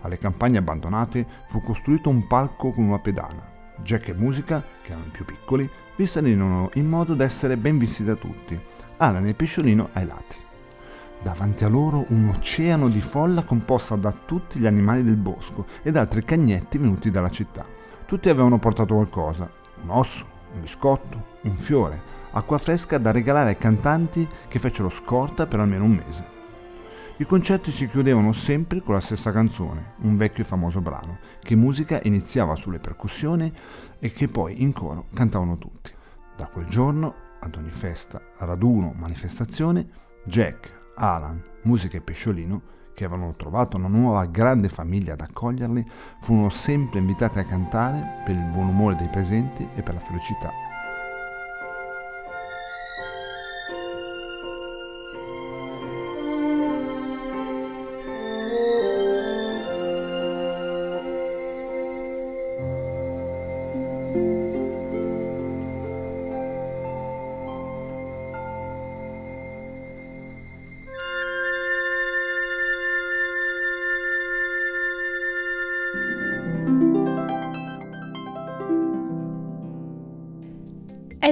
Alle campagne abbandonate fu costruito un palco con una pedana. Jack e Musica, che erano i più piccoli, vi salirono in modo da essere ben visti da tutti, Alan e Pesciolino ai lati. Davanti a loro un oceano di folla composta da tutti gli animali del bosco ed altri cagnetti venuti dalla città. Tutti avevano portato qualcosa, un osso, un biscotto, un fiore, acqua fresca da regalare ai cantanti che fecero scorta per almeno un mese. I concerti si chiudevano sempre con la stessa canzone, un vecchio e famoso brano, che musica iniziava sulle percussioni e che poi in coro cantavano tutti. Da quel giorno, ad ogni festa, raduno, manifestazione, Jack, Alan, Musica e Pesciolino, che avevano trovato una nuova grande famiglia ad accoglierli, furono sempre invitati a cantare per il buon umore dei presenti e per la felicità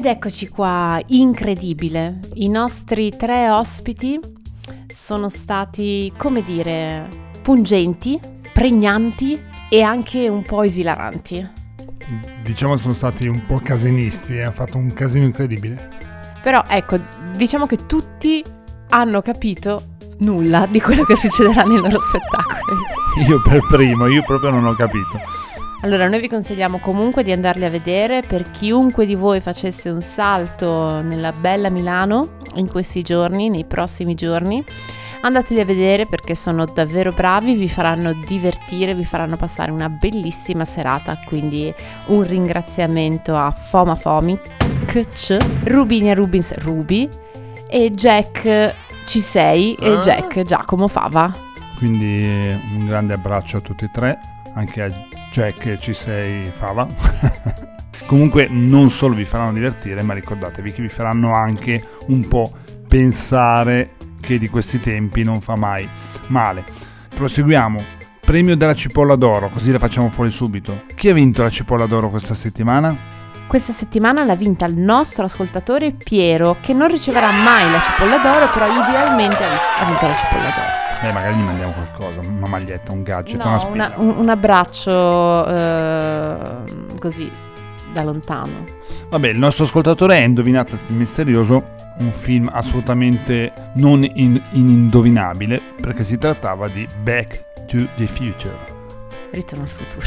Ed eccoci qua, incredibile. I nostri tre ospiti sono stati, come dire, pungenti, pregnanti e anche un po' esilaranti. Diciamo sono stati un po' casinisti e hanno fatto un casino incredibile. Però ecco, diciamo che tutti hanno capito nulla di quello che succederà nei loro spettacoli. Io per primo, io proprio non ho capito. Allora, noi vi consigliamo comunque di andarli a vedere per chiunque di voi facesse un salto nella bella Milano in questi giorni, nei prossimi giorni. Andateli a vedere perché sono davvero bravi, vi faranno divertire, vi faranno passare una bellissima serata. Quindi un ringraziamento a Foma Fomi, Kc, Rubinia Rubins Ruby e Jack Ci sei e Jack Giacomo Fava. Quindi un grande abbraccio a tutti e tre, anche a Jack ci sei Fava. Comunque non solo vi faranno divertire, ma ricordatevi che vi faranno anche un po' pensare che di questi tempi non fa mai male. Proseguiamo. Premio della cipolla d'oro, così la facciamo fuori subito. Chi ha vinto la cipolla d'oro questa settimana? Questa settimana l'ha vinta il nostro ascoltatore Piero, che non riceverà mai la cipolla d'oro, però idealmente ha vinto la cipolla d'oro. Beh, magari gli mandiamo qualcosa, una maglietta, un gadget, una No, spilla. una- un, un abbraccio eh, così da lontano. Vabbè, il nostro ascoltatore ha indovinato il film misterioso, un film assolutamente non in- inindovinabile, perché si trattava di Back to the Future. Ritorno al futuro.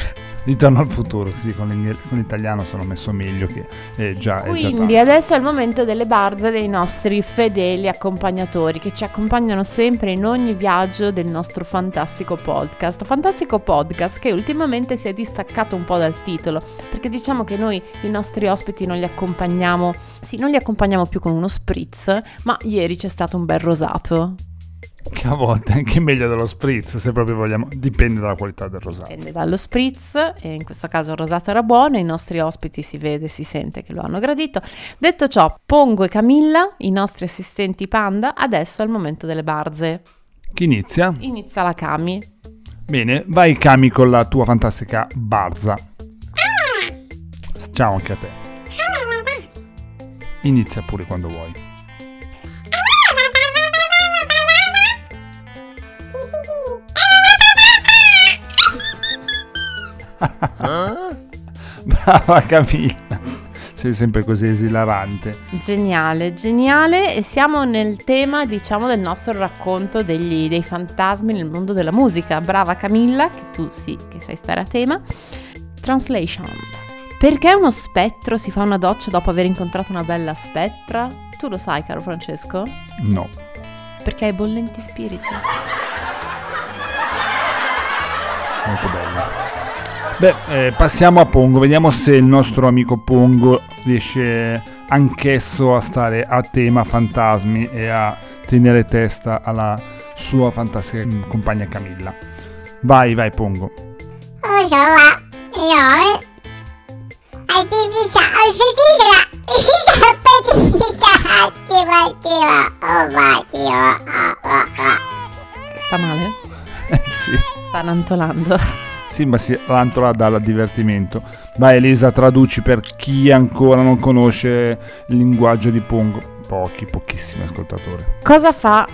Ritorno al futuro, sì, con, con l'italiano sono messo meglio che è già, è già Quindi tanto. adesso è il momento delle barze dei nostri fedeli accompagnatori che ci accompagnano sempre in ogni viaggio del nostro fantastico podcast. Fantastico podcast che ultimamente si è distaccato un po' dal titolo, perché diciamo che noi i nostri ospiti non li accompagniamo, sì, non li accompagniamo più con uno spritz, ma ieri c'è stato un bel rosato. Che a volte è anche meglio dello spritz, se proprio vogliamo, dipende dalla qualità del rosato. Dipende dallo spritz e in questo caso il rosato era buono, i nostri ospiti si vede, si sente che lo hanno gradito. Detto ciò, Pongo e Camilla, i nostri assistenti panda, adesso è il momento delle barze. Chi inizia? Inizia la Cami. Bene, vai Cami con la tua fantastica barza. Ciao anche a te. Inizia pure quando vuoi. Brava Camilla, sei sempre così esilarante. Geniale, geniale e siamo nel tema diciamo del nostro racconto degli, dei fantasmi nel mondo della musica. Brava Camilla, che tu sì che sai stare a tema. Translation. Perché uno spettro si fa una doccia dopo aver incontrato una bella spettra? Tu lo sai caro Francesco? No. Perché hai bollenti spiriti. Molto bello. Beh, eh, passiamo a Pongo, vediamo se il nostro amico Pongo riesce anch'esso a stare a tema fantasmi e a tenere testa alla sua fantastica mm, compagna Camilla. Vai, vai Pongo. Allora, io osservita partita attiva attiva oh attiva oh Sta male? Eh sì. Sta rantolando. Sì, ma si rantola dal divertimento. Vai Elisa, traduci per chi ancora non conosce il linguaggio di Pongo. Pochi, pochissimi ascoltatori. Cosa fa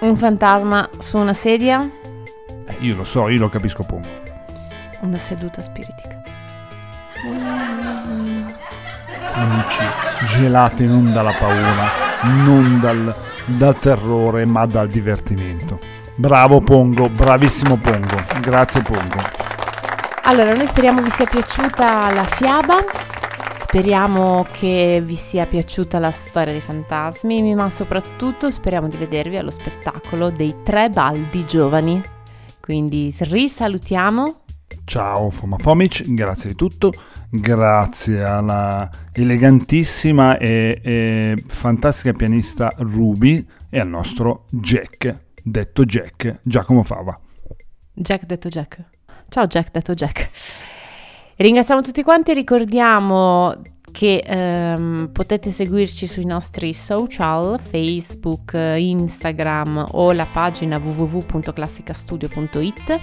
un fantasma su una sedia? Eh, io lo so, io lo capisco Pongo. Una seduta spiritica. Amici, gelate non dalla paura, non dal, dal terrore, ma dal divertimento. Bravo Pongo, bravissimo Pongo. Grazie Pongo. Allora, noi speriamo vi sia piaciuta la fiaba. Speriamo che vi sia piaciuta la storia dei fantasmi, ma soprattutto speriamo di vedervi allo spettacolo dei tre baldi giovani. Quindi risalutiamo. Ciao Foma Fomic, grazie di tutto. Grazie alla elegantissima e, e fantastica pianista Ruby e al nostro Jack, detto Jack, Giacomo Fava. Jack detto Jack. Ciao Jack detto Jack. Ringraziamo tutti quanti, ricordiamo che ehm, potete seguirci sui nostri social, Facebook, Instagram o la pagina www.classicastudio.it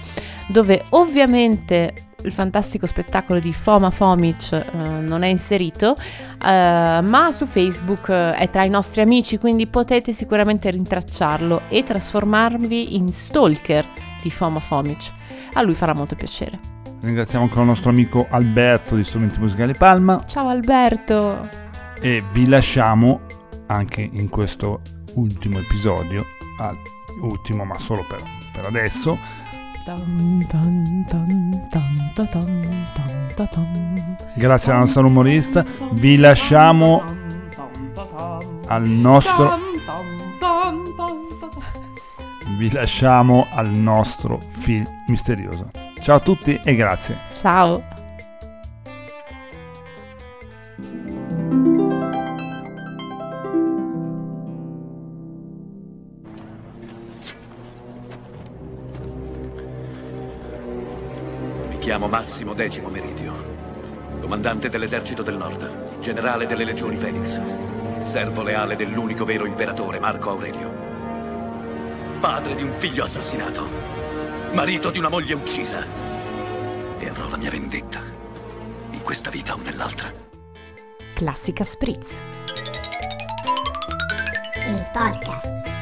dove ovviamente il fantastico spettacolo di Foma Fomic eh, non è inserito, eh, ma su Facebook eh, è tra i nostri amici, quindi potete sicuramente rintracciarlo e trasformarvi in stalker di Foma Fomic. A lui farà molto piacere. Ringraziamo ancora il nostro amico Alberto di Strumenti Musicali Palma Ciao Alberto! e vi lasciamo anche in questo ultimo episodio, al- ultimo ma solo per, per adesso, Grazie alla nostra rumorista, vi lasciamo al nostro vi lasciamo al nostro film misterioso. Ciao a tutti e grazie. Ciao! Mi chiamo Massimo Decimo Meridio, comandante dell'esercito del Nord, generale delle legioni Felix, servo leale dell'unico vero imperatore Marco Aurelio, padre di un figlio assassinato, marito di una moglie uccisa, e avrò la mia vendetta, in questa vita o nell'altra. Classica Spritz. Il podcast